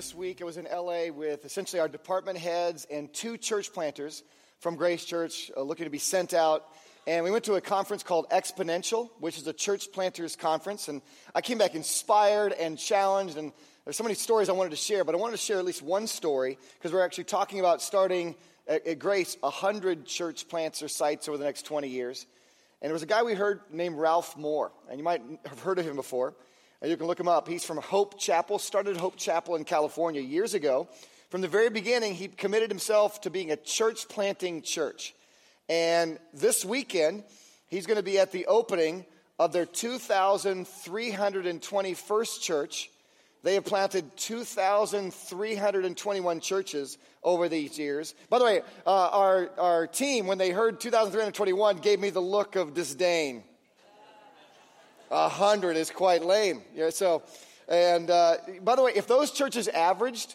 this week. I was in LA with essentially our department heads and two church planters from Grace Church uh, looking to be sent out. And we went to a conference called Exponential, which is a church planters conference. And I came back inspired and challenged. And there's so many stories I wanted to share, but I wanted to share at least one story because we're actually talking about starting at, at Grace 100 church plants or sites over the next 20 years. And there was a guy we heard named Ralph Moore. And you might have heard of him before. You can look him up. He's from Hope Chapel, started Hope Chapel in California years ago. From the very beginning, he committed himself to being a church planting church. And this weekend, he's going to be at the opening of their 2,321st church. They have planted 2,321 churches over these years. By the way, uh, our, our team, when they heard 2,321, gave me the look of disdain. A hundred is quite lame. So, and uh, by the way, if those churches averaged,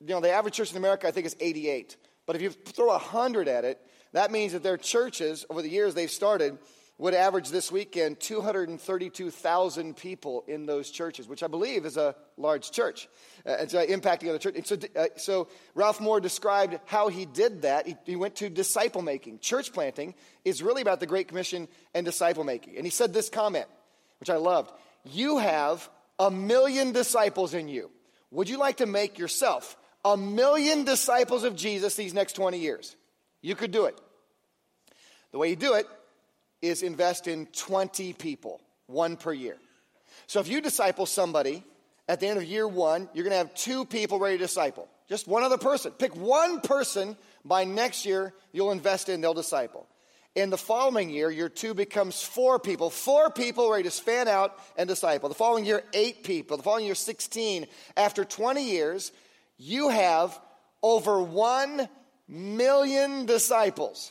you know, the average church in America, I think, is 88. But if you throw a hundred at it, that means that their churches, over the years they've started, would average this weekend 232,000 people in those churches, which I believe is a large church. Uh, it's uh, impacting other churches. So, uh, so, Ralph Moore described how he did that. He, he went to disciple making. Church planting is really about the Great Commission and disciple making. And he said this comment which I loved. You have a million disciples in you. Would you like to make yourself a million disciples of Jesus these next 20 years? You could do it. The way you do it is invest in 20 people, one per year. So if you disciple somebody at the end of year one, you're going to have two people ready to disciple. Just one other person. Pick one person by next year you'll invest in, they'll disciple. In the following year, year two becomes four people. Four people ready to span out and disciple. The following year, eight people. The following year, 16. After 20 years, you have over one million disciples.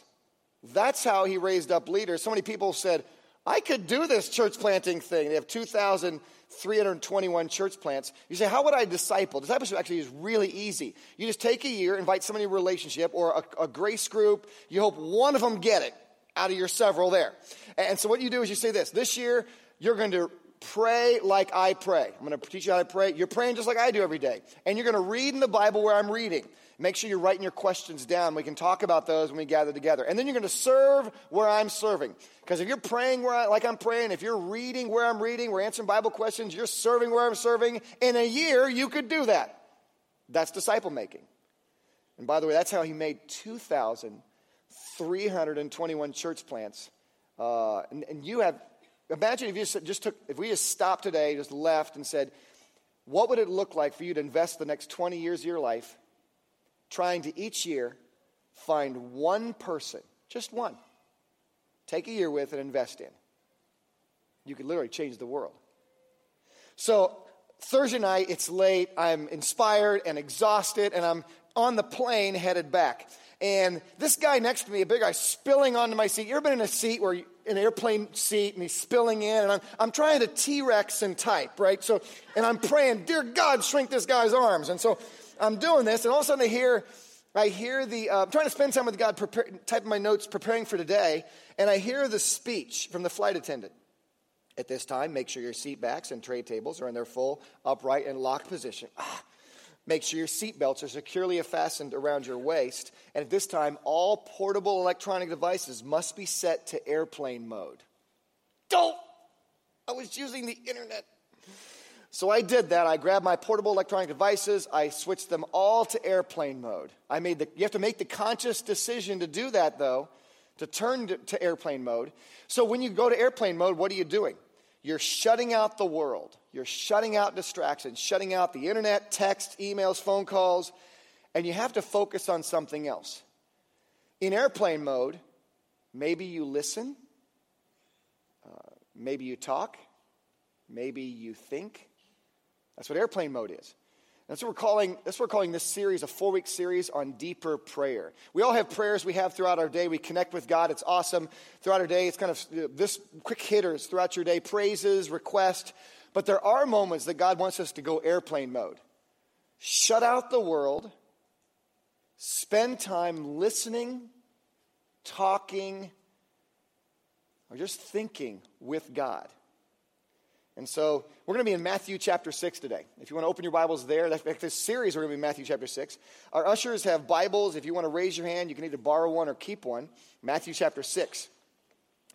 That's how he raised up leaders. So many people said, I could do this church planting thing. They have 2,321 church plants. You say, How would I disciple? Discipleship actually is really easy. You just take a year, invite somebody in a relationship or a, a grace group. You hope one of them get it out of your several there. And so what you do is you say this this year, you're going to pray like I pray. I'm going to teach you how to pray. You're praying just like I do every day. And you're going to read in the Bible where I'm reading. Make sure you're writing your questions down. We can talk about those when we gather together. And then you're going to serve where I'm serving. Because if you're praying where I, like I'm praying, if you're reading where I'm reading, we're answering Bible questions, you're serving where I'm serving, in a year you could do that. That's disciple making. And by the way, that's how he made 2,000 321 church plants. Uh, and, and, you have, imagine if you just, just took, if we just stopped today, just left and said, what would it look like for you to invest the next 20 years of your life trying to each year find one person, just one, take a year with and invest in? You could literally change the world. So, Thursday night, it's late. I'm inspired and exhausted, and I'm on the plane headed back. And this guy next to me, a big guy, spilling onto my seat. You ever been in a seat where you, an airplane seat and he's spilling in and I'm, I'm trying to T-Rex and type, right? So, and I'm praying, dear God, shrink this guy's arms. And so I'm doing this and all of a sudden I hear, I hear the, uh, I'm trying to spend time with God, prepare, typing my notes, preparing for today. And I hear the speech from the flight attendant. At this time, make sure your seat backs and tray tables are in their full upright and locked position. Ah, Make sure your seatbelts are securely fastened around your waist. And at this time, all portable electronic devices must be set to airplane mode. Don't! I was using the internet. So I did that. I grabbed my portable electronic devices. I switched them all to airplane mode. I made the, you have to make the conscious decision to do that, though, to turn to, to airplane mode. So when you go to airplane mode, what are you doing? You're shutting out the world. You're shutting out distractions, shutting out the internet, text, emails, phone calls, and you have to focus on something else. In airplane mode, maybe you listen, uh, maybe you talk, maybe you think. That's what airplane mode is. That's what we're calling, that's what we're calling this series, a four week series on deeper prayer. We all have prayers we have throughout our day. We connect with God. It's awesome. Throughout our day, it's kind of this quick hitters throughout your day praises, request. But there are moments that God wants us to go airplane mode. Shut out the world, spend time listening, talking, or just thinking with God. And so we're going to be in Matthew chapter 6 today. If you want to open your Bibles there, this series, we're going to be in Matthew chapter 6. Our ushers have Bibles. If you want to raise your hand, you can either borrow one or keep one. Matthew chapter 6.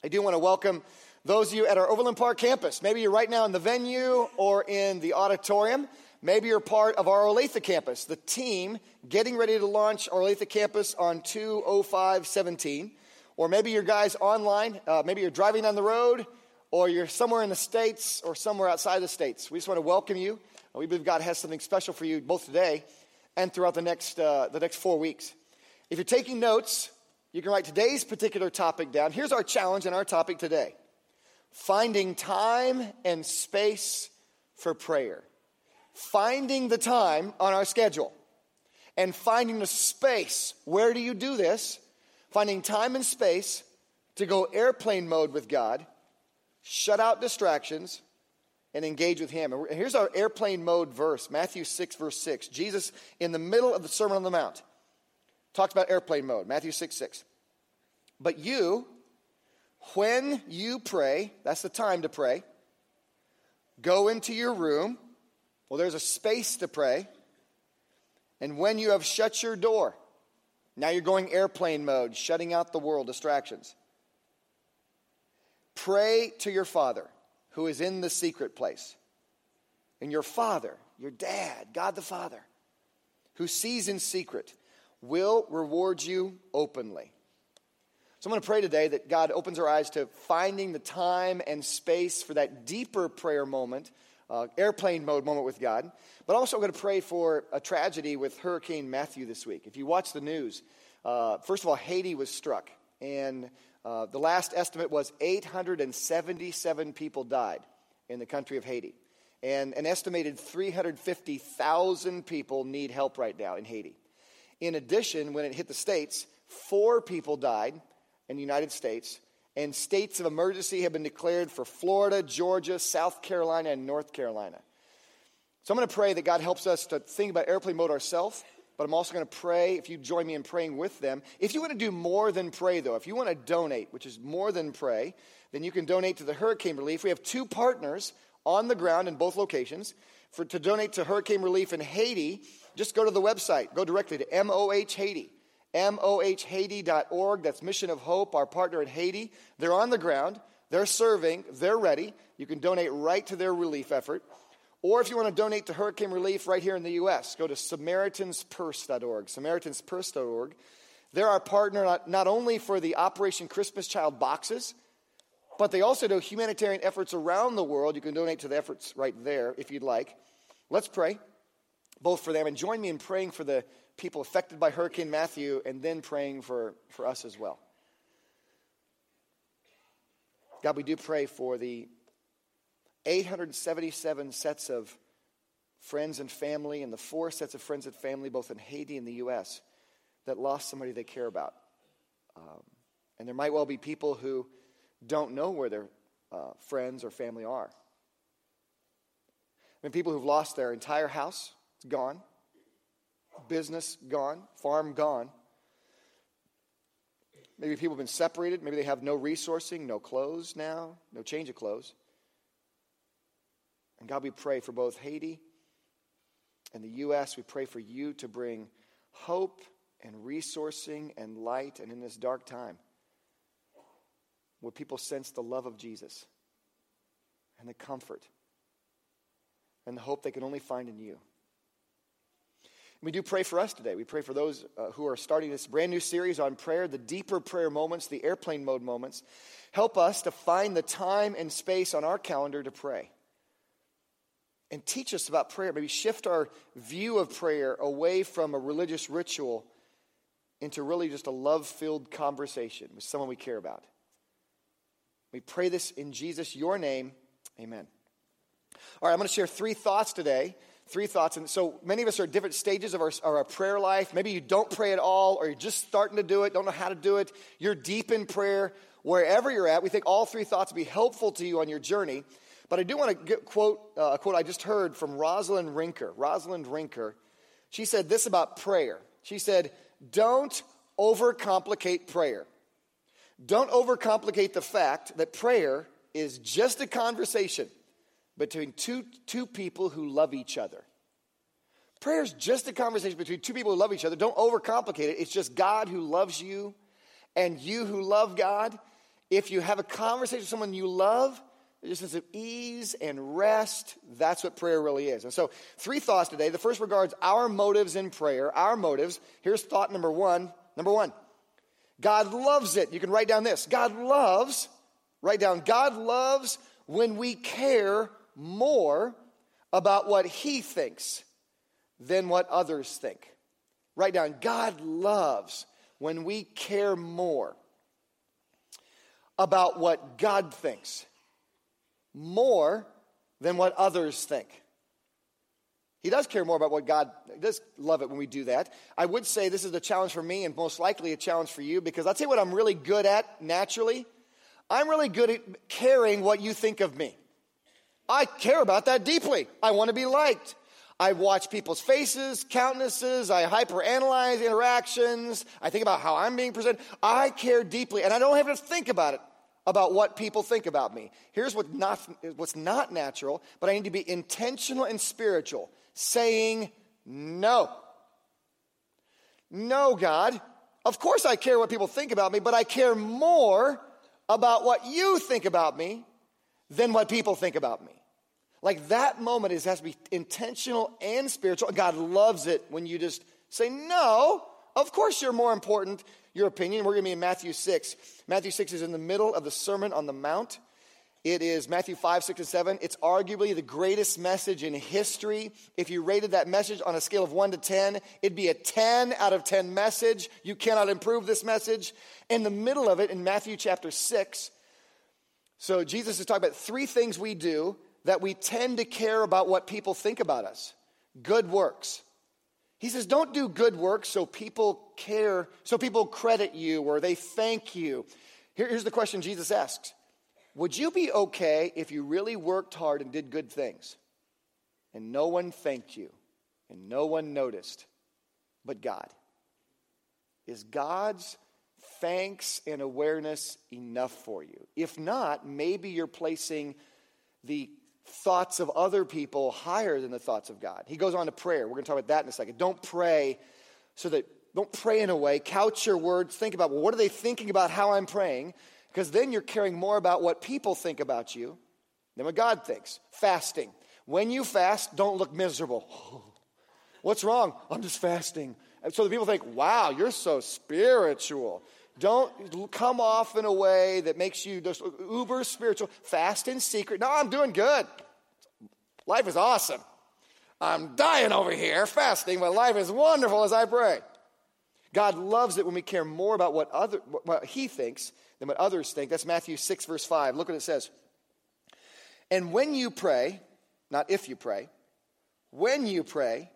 I do want to welcome those of you at our Overland Park campus. Maybe you're right now in the venue or in the auditorium. Maybe you're part of our Olathe campus, the team getting ready to launch our Olathe campus on 20517. Or maybe you're guys online. Uh, maybe you're driving down the road or you're somewhere in the States or somewhere outside the States, we just want to welcome you. We believe God has something special for you both today and throughout the next, uh, the next four weeks. If you're taking notes, you can write today's particular topic down. Here's our challenge and our topic today finding time and space for prayer. Finding the time on our schedule and finding the space. Where do you do this? Finding time and space to go airplane mode with God shut out distractions, and engage with Him. And here's our airplane mode verse Matthew 6, verse 6. Jesus, in the middle of the Sermon on the Mount, talks about airplane mode. Matthew 6, 6. But you, when you pray, that's the time to pray, go into your room. Well, there's a space to pray. And when you have shut your door, now you're going airplane mode, shutting out the world, distractions. Pray to your Father who is in the secret place. And your Father, your dad, God the Father, who sees in secret, will reward you openly. So I'm going to pray today that God opens our eyes to finding the time and space for that deeper prayer moment, uh, airplane mode moment with God. But also, I'm going to pray for a tragedy with Hurricane Matthew this week. If you watch the news, uh, first of all, Haiti was struck, and uh, the last estimate was 877 people died in the country of Haiti. And an estimated 350,000 people need help right now in Haiti. In addition, when it hit the states, four people died in the United States, and states of emergency have been declared for Florida, Georgia, South Carolina, and North Carolina. So I'm going to pray that God helps us to think about airplane mode ourselves but I'm also going to pray if you join me in praying with them. If you want to do more than pray, though, if you want to donate, which is more than pray, then you can donate to the hurricane relief. We have two partners on the ground in both locations. For, to donate to hurricane relief in Haiti, just go to the website. Go directly to MOH Haiti, mohhaiti.org. That's Mission of Hope, our partner in Haiti. They're on the ground, they're serving, they're ready. You can donate right to their relief effort. Or if you want to donate to hurricane relief right here in the U.S., go to SamaritansPurse.org. SamaritansPurse.org. They're our partner not, not only for the Operation Christmas Child boxes, but they also do humanitarian efforts around the world. You can donate to the efforts right there if you'd like. Let's pray both for them and join me in praying for the people affected by Hurricane Matthew and then praying for, for us as well. God, we do pray for the 877 sets of friends and family, and the four sets of friends and family, both in Haiti and the U.S., that lost somebody they care about. Um, and there might well be people who don't know where their uh, friends or family are. I mean, people who've lost their entire house, it's gone, business gone, farm gone. Maybe people have been separated. Maybe they have no resourcing, no clothes now, no change of clothes. And God, we pray for both Haiti and the U.S. We pray for you to bring hope and resourcing and light. And in this dark time, would people sense the love of Jesus and the comfort and the hope they can only find in you? We do pray for us today. We pray for those uh, who are starting this brand new series on prayer, the deeper prayer moments, the airplane mode moments. Help us to find the time and space on our calendar to pray and teach us about prayer. Maybe shift our view of prayer away from a religious ritual into really just a love filled conversation with someone we care about. We pray this in Jesus, your name. Amen. All right, I'm going to share three thoughts today three thoughts. And so many of us are at different stages of our, our prayer life. Maybe you don't pray at all, or you're just starting to do it, don't know how to do it. You're deep in prayer. Wherever you're at, we think all three thoughts will be helpful to you on your journey. But I do want to get, quote uh, a quote I just heard from Rosalind Rinker. Rosalind Rinker, she said this about prayer. She said, "Don't overcomplicate prayer. Don't overcomplicate the fact that prayer is just a conversation between two, two people who love each other. Prayer is just a conversation between two people who love each other. Don't overcomplicate it. It's just God who loves you and you who love God. If you have a conversation with someone you love, just a sense of ease and rest. That's what prayer really is. And so, three thoughts today. The first regards our motives in prayer. Our motives. Here's thought number one. Number one, God loves it. You can write down this God loves, write down, God loves when we care more about what He thinks than what others think. Write down, God loves when we care more about what God thinks more than what others think. He does care more about what God does love it when we do that. I would say this is a challenge for me and most likely a challenge for you because I'll tell you what I'm really good at naturally. I'm really good at caring what you think of me. I care about that deeply. I want to be liked. I watch people's faces, countenances, I hyperanalyze interactions, I think about how I'm being presented. I care deeply, and I don't have to think about it about what people think about me. Here's what not, what's not natural, but I need to be intentional and spiritual, saying no. No, God. Of course, I care what people think about me, but I care more about what you think about me than what people think about me. Like that moment is, has to be intentional and spiritual. God loves it when you just say, No, of course you're more important your opinion. We're going to be in Matthew 6. Matthew 6 is in the middle of the Sermon on the Mount. It is Matthew 5, 6, and 7. It's arguably the greatest message in history. If you rated that message on a scale of 1 to 10, it'd be a 10 out of 10 message. You cannot improve this message. In the middle of it, in Matthew chapter 6, so Jesus is talking about three things we do that we tend to care about what people think about us good works. He says, don't do good works so people care, so people credit you or they thank you. Here, here's the question Jesus asks Would you be okay if you really worked hard and did good things and no one thanked you and no one noticed but God? Is God's thanks and awareness enough for you? If not, maybe you're placing the thoughts of other people higher than the thoughts of God. He goes on to prayer. We're going to talk about that in a second. Don't pray so that, don't pray in a way, couch your words, think about, well, what are they thinking about how I'm praying? Because then you're caring more about what people think about you than what God thinks. Fasting. When you fast, don't look miserable. What's wrong? I'm just fasting. And so the people think, wow, you're so spiritual. Don't come off in a way that makes you just uber spiritual. Fast in secret. No, I'm doing good. Life is awesome. I'm dying over here fasting, but life is wonderful as I pray. God loves it when we care more about what, other, what He thinks than what others think. That's Matthew 6, verse 5. Look what it says. And when you pray, not if you pray, when you pray,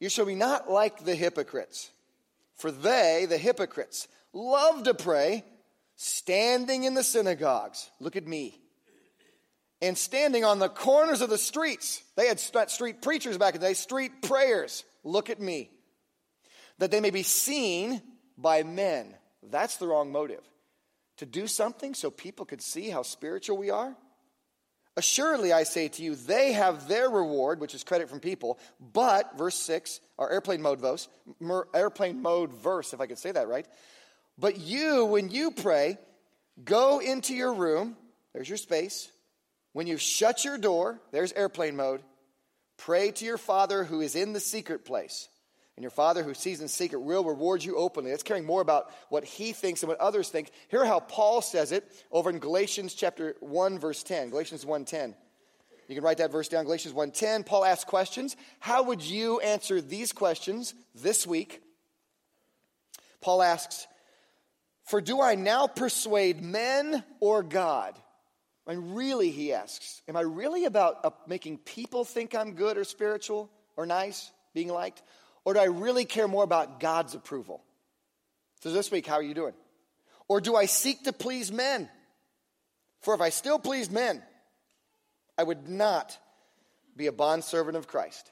you shall be not like the hypocrites. For they, the hypocrites, love to pray standing in the synagogues. Look at me. And standing on the corners of the streets. They had street preachers back in the day, street prayers. Look at me. That they may be seen by men. That's the wrong motive. To do something so people could see how spiritual we are? Assuredly, I say to you, they have their reward, which is credit from people. But, verse 6, our airplane mode verse, airplane mode verse, if I could say that right. But you, when you pray, go into your room, there's your space. When you shut your door, there's airplane mode. Pray to your Father who is in the secret place. And your Father who sees in secret will reward you openly. That's caring more about what he thinks and what others think. Hear how Paul says it over in Galatians chapter 1, verse 10. Galatians 1:10. You can write that verse down, Galatians 1:10. Paul asks questions. How would you answer these questions this week? Paul asks, For do I now persuade men or God? And really, he asks, am I really about making people think I'm good or spiritual or nice, being liked? Or do I really care more about God's approval? So this week, how are you doing? Or do I seek to please men? For if I still pleased men, I would not be a bondservant of Christ.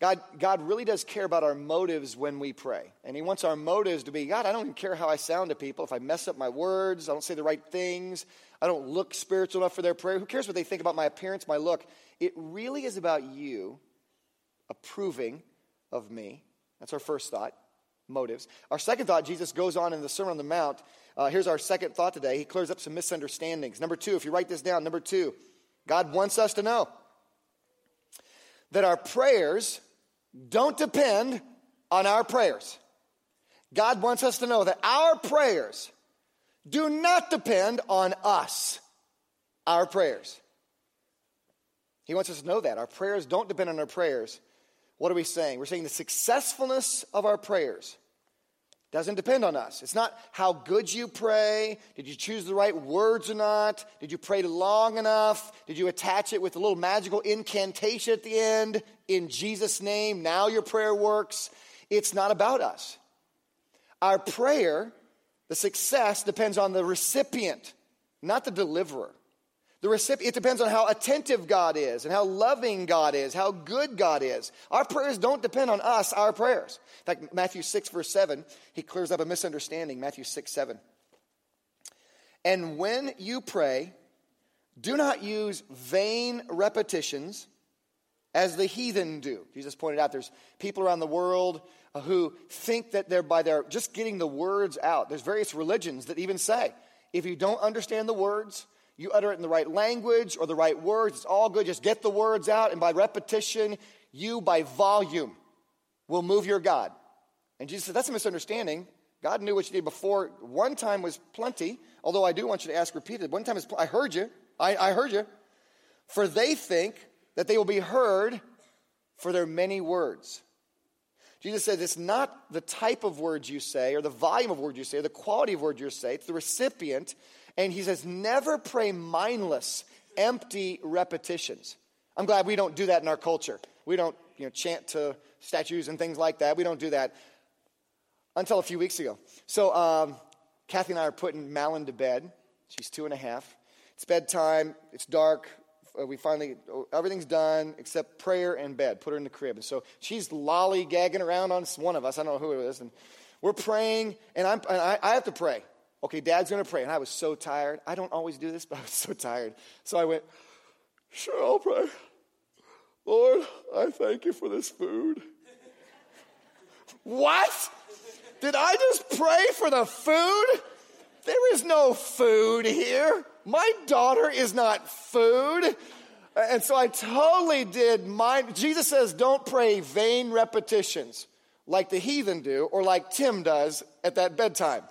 God, God really does care about our motives when we pray. And He wants our motives to be God, I don't even care how I sound to people. If I mess up my words, I don't say the right things, I don't look spiritual enough for their prayer. Who cares what they think about my appearance, my look? It really is about you approving of me. That's our first thought motives. Our second thought, Jesus goes on in the Sermon on the Mount. Uh, here's our second thought today. He clears up some misunderstandings. Number two, if you write this down, number two, God wants us to know that our prayers don't depend on our prayers. God wants us to know that our prayers do not depend on us, our prayers. He wants us to know that. Our prayers don't depend on our prayers. What are we saying? We're saying the successfulness of our prayers doesn't depend on us. It's not how good you pray. Did you choose the right words or not? Did you pray long enough? Did you attach it with a little magical incantation at the end? In Jesus' name, now your prayer works. It's not about us. Our prayer, the success, depends on the recipient, not the deliverer. The recipient, it depends on how attentive God is and how loving God is, how good God is. Our prayers don't depend on us, our prayers. In fact, Matthew 6, verse 7, he clears up a misunderstanding. Matthew 6, 7. And when you pray, do not use vain repetitions as the heathen do. Jesus pointed out there's people around the world uh, who think that they're by their just getting the words out. There's various religions that even say, if you don't understand the words, you utter it in the right language or the right words. It's all good. Just get the words out, and by repetition, you, by volume, will move your God. And Jesus said, That's a misunderstanding. God knew what you did before. One time was plenty, although I do want you to ask repeatedly. One time is, I heard you. I, I heard you. For they think that they will be heard for their many words. Jesus said it's not the type of words you say or the volume of words you say or the quality of words you say, it's the recipient and he says, never pray mindless, empty repetitions. I'm glad we don't do that in our culture. We don't you know, chant to statues and things like that. We don't do that until a few weeks ago. So, um, Kathy and I are putting Malin to bed. She's two and a half. It's bedtime, it's dark. Uh, we finally, everything's done except prayer and bed. Put her in the crib. And so she's lollygagging around on one of us. I don't know who it is. And we're praying, and, I'm, and I, I have to pray okay, dad's to pray. And I was so tired. I don't always do this, but I was so tired. So I went, sure, I'll pray. Lord, I thank you for this food. what? Did I just pray for the food? There is no food here. My daughter is not food. And so I totally did mine. Jesus says, don't pray vain repetitions like the heathen do or like Tim does at that bedtime.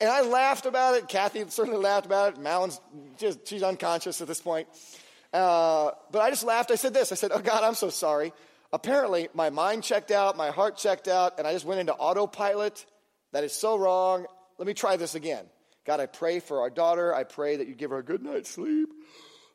And I laughed about it. Kathy certainly laughed about it. Malin's just, she's unconscious at this point. Uh, but I just laughed. I said this I said, Oh God, I'm so sorry. Apparently, my mind checked out, my heart checked out, and I just went into autopilot. That is so wrong. Let me try this again. God, I pray for our daughter. I pray that you give her a good night's sleep.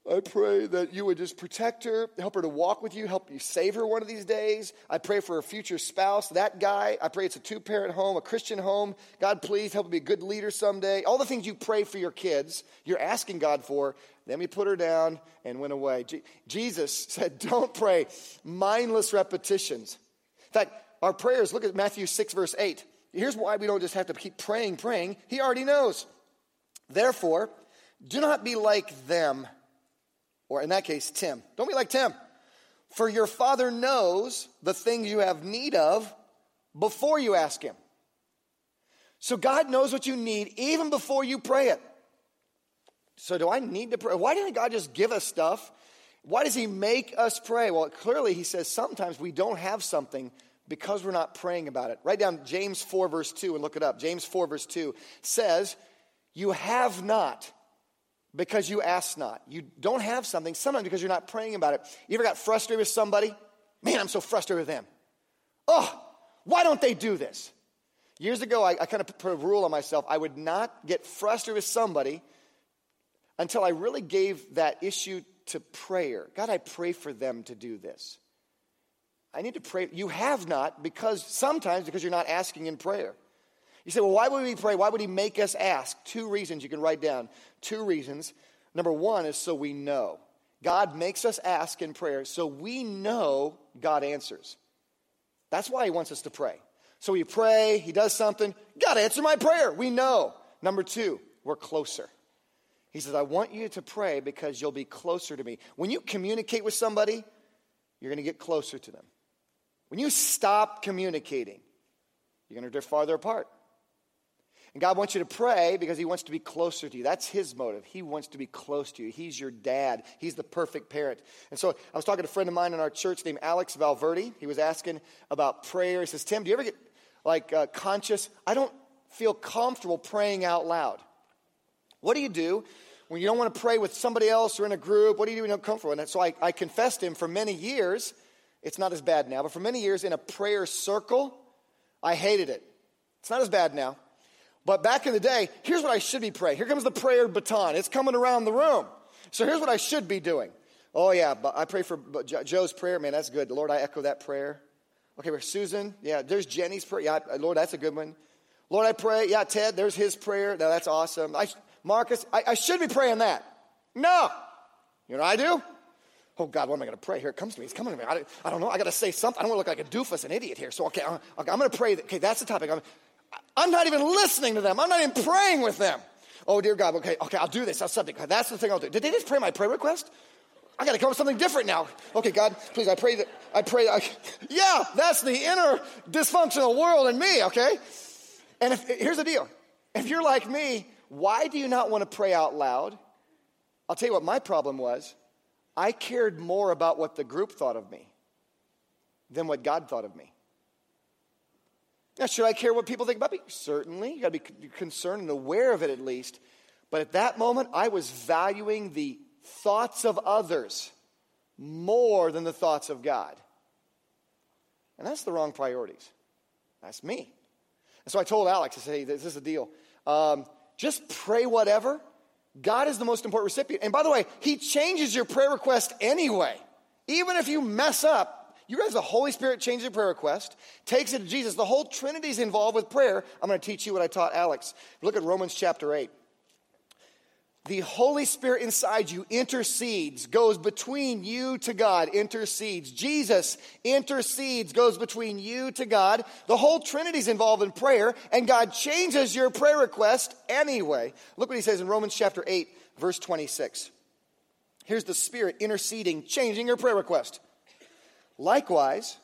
I pray that you would just protect her, help her to walk with you, help you save her one of these days. I pray for her future spouse, that guy. I pray it's a two parent home, a Christian home. God, please help her be a good leader someday. All the things you pray for your kids, you're asking God for. Then we put her down and went away. Je- Jesus said, Don't pray mindless repetitions. In fact, our prayers, look at Matthew 6, verse 8. Here's why we don't just have to keep praying, praying. He already knows. Therefore, do not be like them or in that case, Tim. Don't be like Tim. For your Father knows the things you have need of before you ask Him. So God knows what you need even before you pray it. So, do I need to pray? Why didn't God just give us stuff? Why does He make us pray? Well, clearly, He says sometimes we don't have something because we're not praying about it. Write down James 4, verse 2, and look it up. James 4, verse 2 says, You have not because you ask not. You don't have something, sometimes because you're not praying about it. You ever got frustrated with somebody? Man, I'm so frustrated with them. Oh, why don't they do this? Years ago, I, I kind of put a rule on myself. I would not get frustrated with somebody until I really gave that issue to prayer. God, I pray for them to do this. I need to pray. You have not because sometimes because you're not asking in prayer. You say, well, why would we pray? Why would he make us ask? Two reasons you can write down. Two reasons. Number one is so we know. God makes us ask in prayer so we know God answers. That's why he wants us to pray. So we pray, he does something, God answer my prayer. We know. Number two, we're closer. He says, I want you to pray because you'll be closer to me. When you communicate with somebody, you're going to get closer to them. When you stop communicating, you're going to drift farther apart. And God wants you to pray because He wants to be closer to you. That's His motive. He wants to be close to you. He's your dad, He's the perfect parent. And so I was talking to a friend of mine in our church named Alex Valverde. He was asking about prayer. He says, Tim, do you ever get like uh, conscious? I don't feel comfortable praying out loud. What do you do when you don't want to pray with somebody else or in a group? What do you do when you're comfortable? And so I, I confessed him for many years. It's not as bad now, but for many years in a prayer circle, I hated it. It's not as bad now. But back in the day, here's what I should be praying. Here comes the prayer baton. It's coming around the room. So here's what I should be doing. Oh, yeah, but I pray for Joe's prayer. Man, that's good. Lord, I echo that prayer. Okay, for Susan, yeah, there's Jenny's prayer. Yeah, Lord, that's a good one. Lord, I pray. Yeah, Ted, there's his prayer. Now, that's awesome. I, Marcus, I, I should be praying that. No. You know what I do? Oh, God, what am I going to pray? Here it comes to me. It's coming to me. I, I don't know. I got to say something. I don't want to look like a doofus, an idiot here. So, okay, uh, I'm, I'm going to pray. Okay, that's the topic. I'm, I'm not even listening to them. I'm not even praying with them. Oh, dear God, okay, okay, I'll do this. I'll something. That's the thing I'll do. Did they just pray my prayer request? I got to come up with something different now. Okay, God, please, I pray that, I pray, I, yeah, that's the inner dysfunctional world in me, okay? And if, here's the deal. If you're like me, why do you not want to pray out loud? I'll tell you what my problem was. I cared more about what the group thought of me than what God thought of me. Now, should I care what people think about me? Certainly. You got to be concerned and aware of it at least. But at that moment, I was valuing the thoughts of others more than the thoughts of God. And that's the wrong priorities. That's me. And so I told Alex, I said, hey, this is a deal. Um, just pray whatever. God is the most important recipient. And by the way, He changes your prayer request anyway. Even if you mess up, you realize the Holy Spirit changes your prayer request, takes it to Jesus. The whole Trinity is involved with prayer. I'm going to teach you what I taught Alex. Look at Romans chapter 8. The Holy Spirit inside you intercedes, goes between you to God, intercedes. Jesus intercedes, goes between you to God. The whole Trinity is involved in prayer, and God changes your prayer request anyway. Look what he says in Romans chapter 8, verse 26. Here's the Spirit interceding, changing your prayer request. Likewise,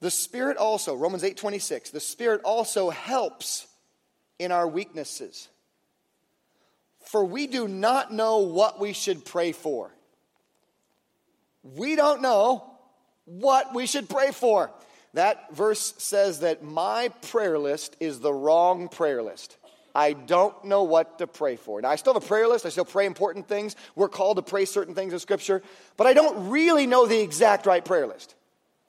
the Spirit also, Romans 8 26, the Spirit also helps in our weaknesses. For we do not know what we should pray for. We don't know what we should pray for. That verse says that my prayer list is the wrong prayer list. I don't know what to pray for. Now, I still have a prayer list. I still pray important things. We're called to pray certain things in Scripture, but I don't really know the exact right prayer list.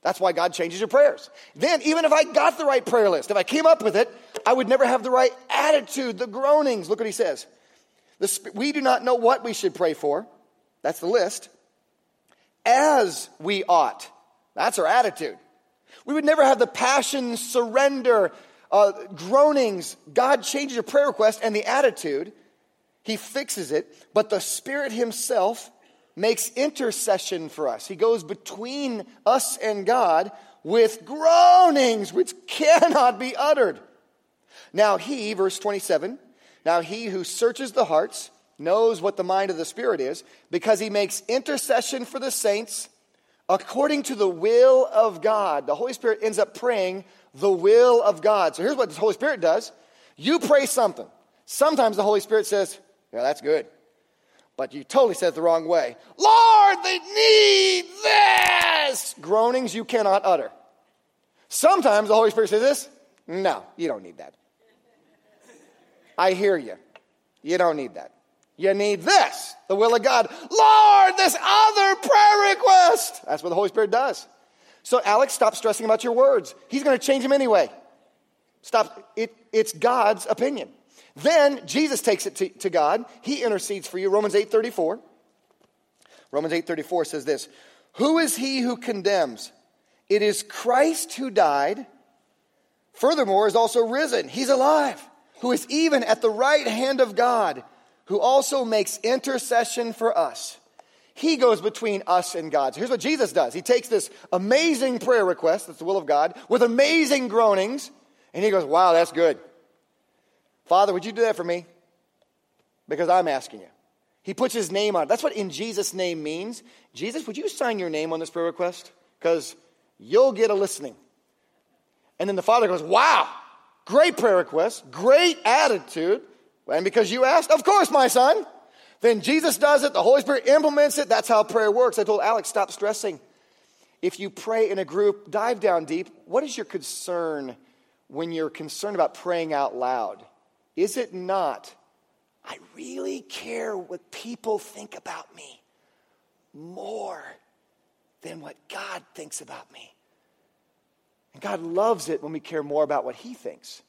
That's why God changes your prayers. Then, even if I got the right prayer list, if I came up with it, I would never have the right attitude, the groanings. Look what he says. The, we do not know what we should pray for. That's the list. As we ought. That's our attitude. We would never have the passion, surrender, uh, groanings, God changes your prayer request and the attitude. He fixes it, but the Spirit Himself makes intercession for us. He goes between us and God with groanings which cannot be uttered. Now, He, verse 27, now He who searches the hearts knows what the mind of the Spirit is because He makes intercession for the saints according to the will of God. The Holy Spirit ends up praying the will of God. So here's what the Holy Spirit does you pray something. Sometimes the Holy Spirit says, Yeah, that's good. But you totally said it the wrong way. Lord, they need this! Groanings you cannot utter. Sometimes the Holy Spirit says this No, you don't need that. I hear you. You don't need that. You need this, the will of God. Lord, this other prayer request. That's what the Holy Spirit does. So, Alex, stop stressing about your words. He's going to change them anyway. Stop. It, it's God's opinion. Then Jesus takes it to, to God. He intercedes for you. Romans 8:34. Romans 8:34 says this, "Who is he who condemns? It is Christ who died, furthermore is also risen. He's alive, who is even at the right hand of God, who also makes intercession for us." He goes between us and God. So here's what Jesus does. He takes this amazing prayer request, that's the will of God, with amazing groanings, and he goes, Wow, that's good. Father, would you do that for me? Because I'm asking you. He puts his name on it. That's what in Jesus' name means. Jesus, would you sign your name on this prayer request? Because you'll get a listening. And then the Father goes, Wow, great prayer request, great attitude. And because you asked, of course, my son. Then Jesus does it, the Holy Spirit implements it. That's how prayer works. I told Alex, stop stressing. If you pray in a group, dive down deep. What is your concern when you're concerned about praying out loud? Is it not, I really care what people think about me more than what God thinks about me? And God loves it when we care more about what He thinks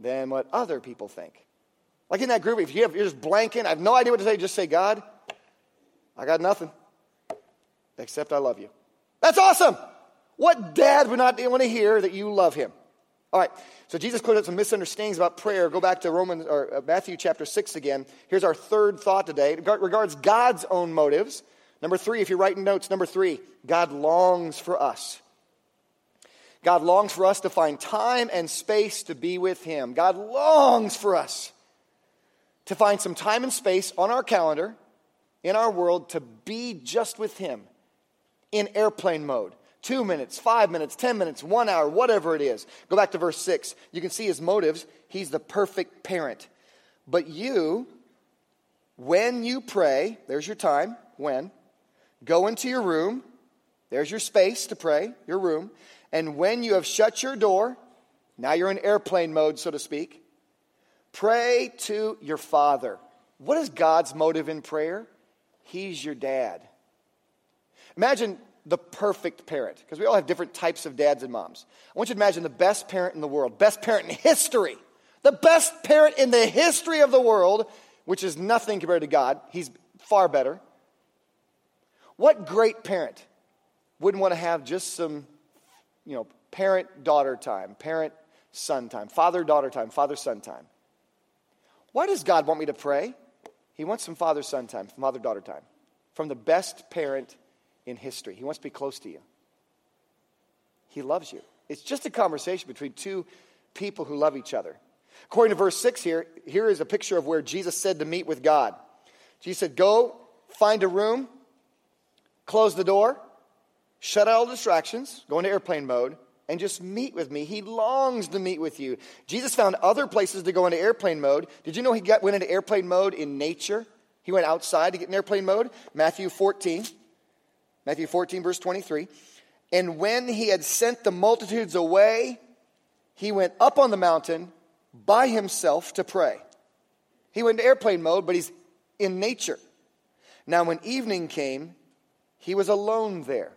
than what other people think. Like in that group, if you have, you're just blanking, I have no idea what to say, just say, God, I got nothing except I love you. That's awesome. What dad would not want to hear that you love him? All right, so Jesus cleared up some misunderstandings about prayer. Go back to Romans or uh, Matthew chapter 6 again. Here's our third thought today. It regards God's own motives. Number three, if you're writing notes, number three, God longs for us. God longs for us to find time and space to be with Him. God longs for us to find some time and space on our calendar, in our world, to be just with Him in airplane mode. Two minutes, five minutes, ten minutes, one hour, whatever it is. Go back to verse six. You can see his motives. He's the perfect parent. But you, when you pray, there's your time, when, go into your room, there's your space to pray, your room, and when you have shut your door, now you're in airplane mode, so to speak, Pray to your father. What is God's motive in prayer? He's your dad. Imagine the perfect parent, because we all have different types of dads and moms. I want you to imagine the best parent in the world, best parent in history, the best parent in the history of the world, which is nothing compared to God. He's far better. What great parent wouldn't want to have just some, you know, parent daughter time, parent son time, father daughter time, father son time? Why does God want me to pray? He wants some father son time, father daughter time from the best parent in history. He wants to be close to you. He loves you. It's just a conversation between two people who love each other. According to verse 6 here, here is a picture of where Jesus said to meet with God. Jesus said, Go find a room, close the door, shut out all distractions, go into airplane mode, and just meet with me. He longs to meet with you. Jesus found other places to go into airplane mode. Did you know he got, went into airplane mode in nature? He went outside to get in airplane mode. Matthew 14. Matthew 14, verse 23. And when he had sent the multitudes away, he went up on the mountain by himself to pray. He went into airplane mode, but he's in nature. Now, when evening came, he was alone there.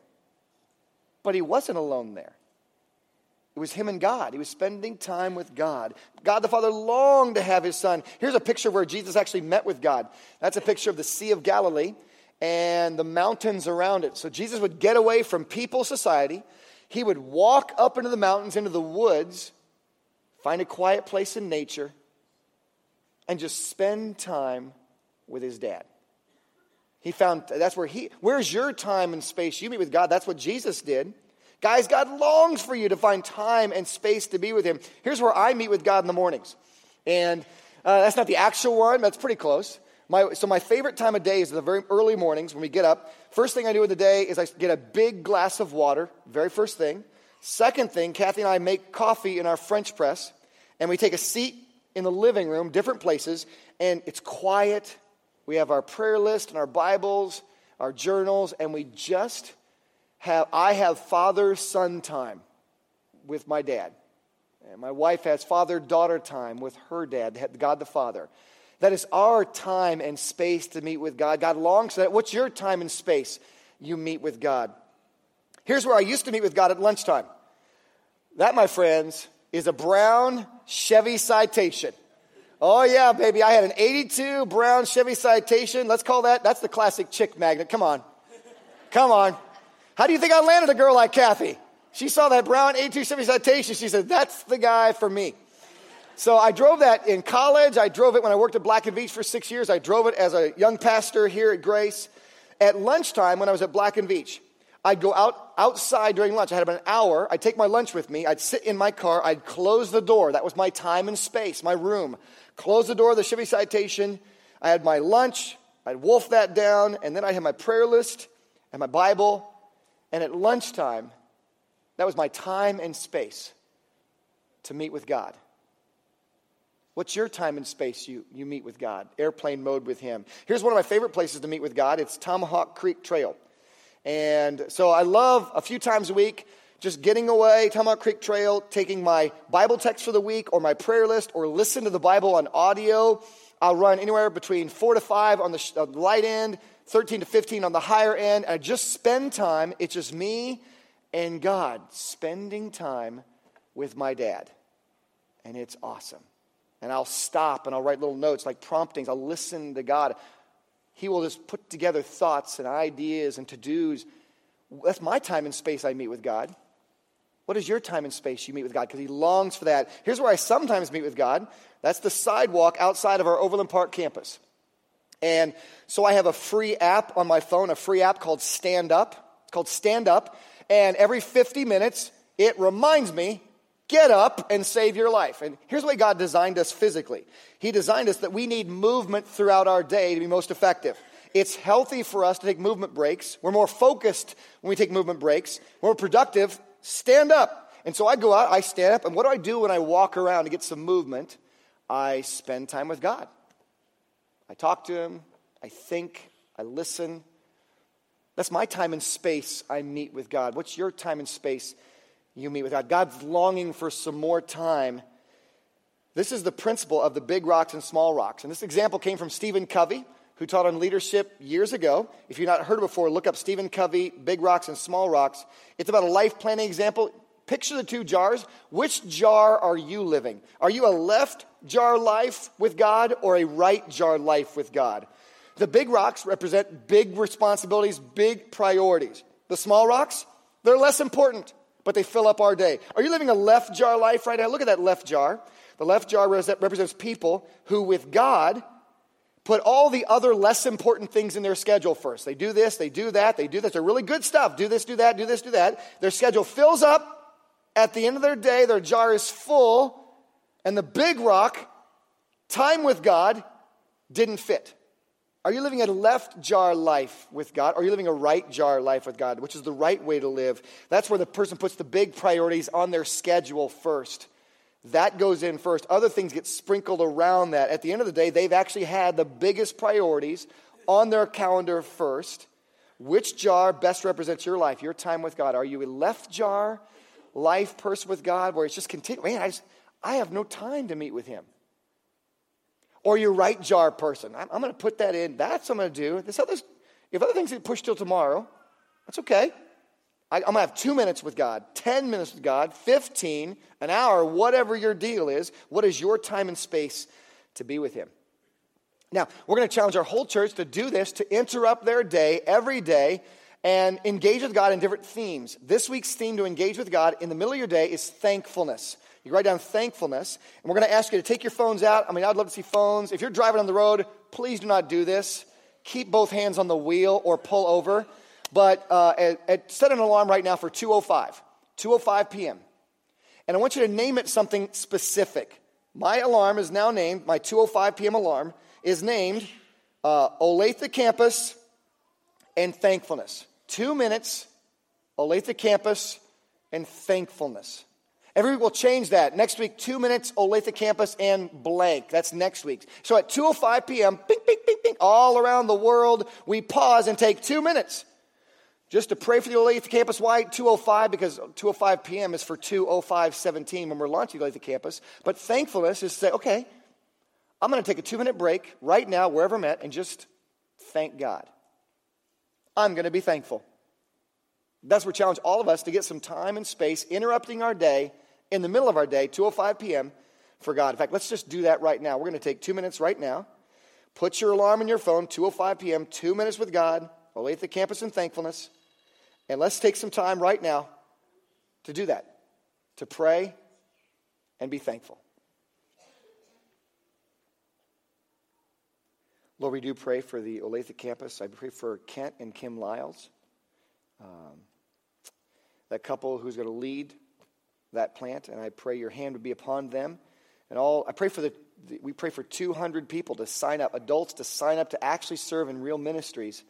But he wasn't alone there. It was him and God. He was spending time with God. God the Father longed to have his son. Here's a picture where Jesus actually met with God. That's a picture of the Sea of Galilee and the mountains around it. So Jesus would get away from people society. He would walk up into the mountains, into the woods, find a quiet place in nature, and just spend time with his dad. He found that's where he, where's your time and space? You meet with God. That's what Jesus did. Guys, God longs for you to find time and space to be with Him. Here's where I meet with God in the mornings. And uh, that's not the actual one, that's pretty close. My, so, my favorite time of day is the very early mornings when we get up. First thing I do in the day is I get a big glass of water, very first thing. Second thing, Kathy and I make coffee in our French press, and we take a seat in the living room, different places, and it's quiet. We have our prayer list and our Bibles, our journals, and we just have, I have father son time with my dad. And my wife has father daughter time with her dad, God the Father. That is our time and space to meet with God. God longs for that. What's your time and space you meet with God? Here's where I used to meet with God at lunchtime. That, my friends, is a brown Chevy Citation. Oh, yeah, baby. I had an 82 brown Chevy Citation. Let's call that, that's the classic chick magnet. Come on. Come on. How do you think I landed a girl like Kathy? She saw that brown 82 Chevy Citation. She said, that's the guy for me. So I drove that in college. I drove it when I worked at Black and Veatch for six years. I drove it as a young pastor here at Grace. At lunchtime, when I was at Black and Veatch, I'd go out outside during lunch. I had about an hour. I'd take my lunch with me. I'd sit in my car. I'd close the door. That was my time and space, my room. Close the door of the Chevy Citation. I had my lunch. I'd wolf that down, and then I'd have my prayer list and my Bible. And at lunchtime, that was my time and space to meet with God. What's your time and space you, you meet with God? Airplane mode with Him. Here's one of my favorite places to meet with God it's Tomahawk Creek Trail. And so I love a few times a week just getting away, Tomahawk Creek Trail, taking my Bible text for the week or my prayer list or listen to the Bible on audio. I'll run anywhere between four to five on the, on the uh, light end, 13 to 15 on the higher end. I just spend time. It's just me and God spending time with my dad. And it's awesome and I'll stop and I'll write little notes like promptings. I'll listen to God. He will just put together thoughts and ideas and to dos. That's my time and space I meet with God. What is your time and space you meet with God? Because He longs for that. Here's where I sometimes meet with God that's the sidewalk outside of our Overland Park campus. And so I have a free app on my phone, a free app called Stand Up. It's called Stand Up. And every 50 minutes, it reminds me Get up and save your life. And here's the way God designed us physically He designed us that we need movement throughout our day to be most effective. It's healthy for us to take movement breaks. We're more focused when we take movement breaks. We're more productive. Stand up. And so I go out, I stand up, and what do I do when I walk around to get some movement? I spend time with God. I talk to Him, I think, I listen. That's my time and space I meet with God. What's your time and space you meet with God. God's longing for some more time. This is the principle of the big rocks and small rocks. And this example came from Stephen Covey, who taught on leadership years ago. If you've not heard it before, look up Stephen Covey, Big Rocks and Small Rocks. It's about a life planning example. Picture the two jars. Which jar are you living? Are you a left jar life with God or a right jar life with God? The big rocks represent big responsibilities, big priorities. The small rocks, they're less important but they fill up our day. Are you living a left jar life right now? Look at that left jar. The left jar represents people who, with God, put all the other less important things in their schedule first. They do this, they do that, they do this. They're really good stuff. Do this, do that, do this, do that. Their schedule fills up. At the end of their day, their jar is full, and the big rock, time with God, didn't fit. Are you living a left jar life with God? Or are you living a right jar life with God, which is the right way to live? That's where the person puts the big priorities on their schedule first. That goes in first. Other things get sprinkled around that. At the end of the day, they've actually had the biggest priorities on their calendar first. Which jar best represents your life, your time with God? Are you a left jar life person with God where it's just continue. Man, I, just, I have no time to meet with Him or your right jar person. I'm, I'm going to put that in. That's what I'm going to do. This other, if other things get pushed till tomorrow, that's okay. I, am going to have two minutes with God, 10 minutes with God, 15, an hour, whatever your deal is. What is your time and space to be with Him? Now, we're going to challenge our whole church to do this, to interrupt their day every day and engage with God in different themes. This week's theme to engage with God in the middle of your day is thankfulness. You write down thankfulness, and we're going to ask you to take your phones out. I mean, I'd love to see phones. If you're driving on the road, please do not do this. Keep both hands on the wheel or pull over. But uh, at, at, set an alarm right now for 2:05, 2:05 p.m. And I want you to name it something specific. My alarm is now named. My 2:05 p.m. alarm is named uh, Olathe Campus and Thankfulness. Two minutes, Olathe Campus and Thankfulness. Every week we'll change that. Next week, two minutes, Olathe campus and blank. That's next week. So at 2.05 p.m., bing, bing, bing, bing, all around the world, we pause and take two minutes just to pray for the Olathe campus. Why 2.05? Because 2.05 p.m. is for 2.05.17 when we're launching Olathe campus. But thankfulness is to say, okay, I'm going to take a two minute break right now, wherever I'm at, and just thank God. I'm going to be thankful. That's where we challenge all of us to get some time and space interrupting our day in the middle of our day, 2:05 p.m., for God. In fact, let's just do that right now. We're going to take two minutes right now. Put your alarm in your phone, 2.05 p.m., two minutes with God, Olathe Campus in thankfulness. And let's take some time right now to do that, to pray and be thankful. Lord, we do pray for the Olathe campus. I pray for Kent and Kim Lyles, um, that couple who's going to lead that plant, and I pray your hand would be upon them. And all I pray for the, the we pray for 200 people to sign up, adults to sign up to actually serve in real ministries.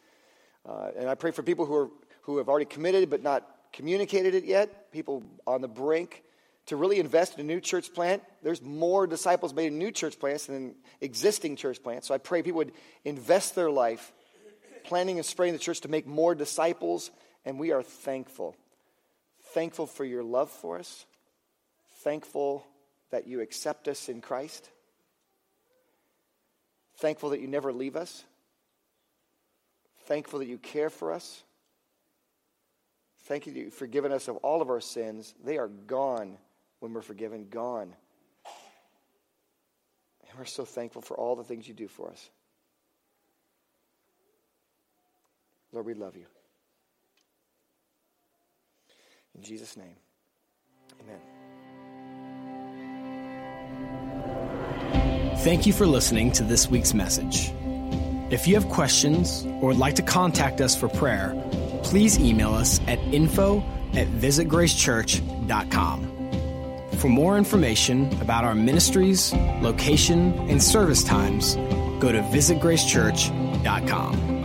Uh, and I pray for people who are who have already committed but not communicated it yet, people on the brink to really invest in a new church plant. There's more disciples made in new church plants than in existing church plants. So I pray people would invest their life planning and spreading the church to make more disciples, and we are thankful. Thankful for your love for us. Thankful that you accept us in Christ. Thankful that you never leave us. Thankful that you care for us. Thank you you've forgiven us of all of our sins. They are gone when we're forgiven, gone. And we're so thankful for all the things you do for us. Lord, we love you. In Jesus' name, amen. Thank you for listening to this week's message. If you have questions or would like to contact us for prayer, please email us at info at visitgracechurch.com. For more information about our ministries, location, and service times, go to visitgracechurch.com.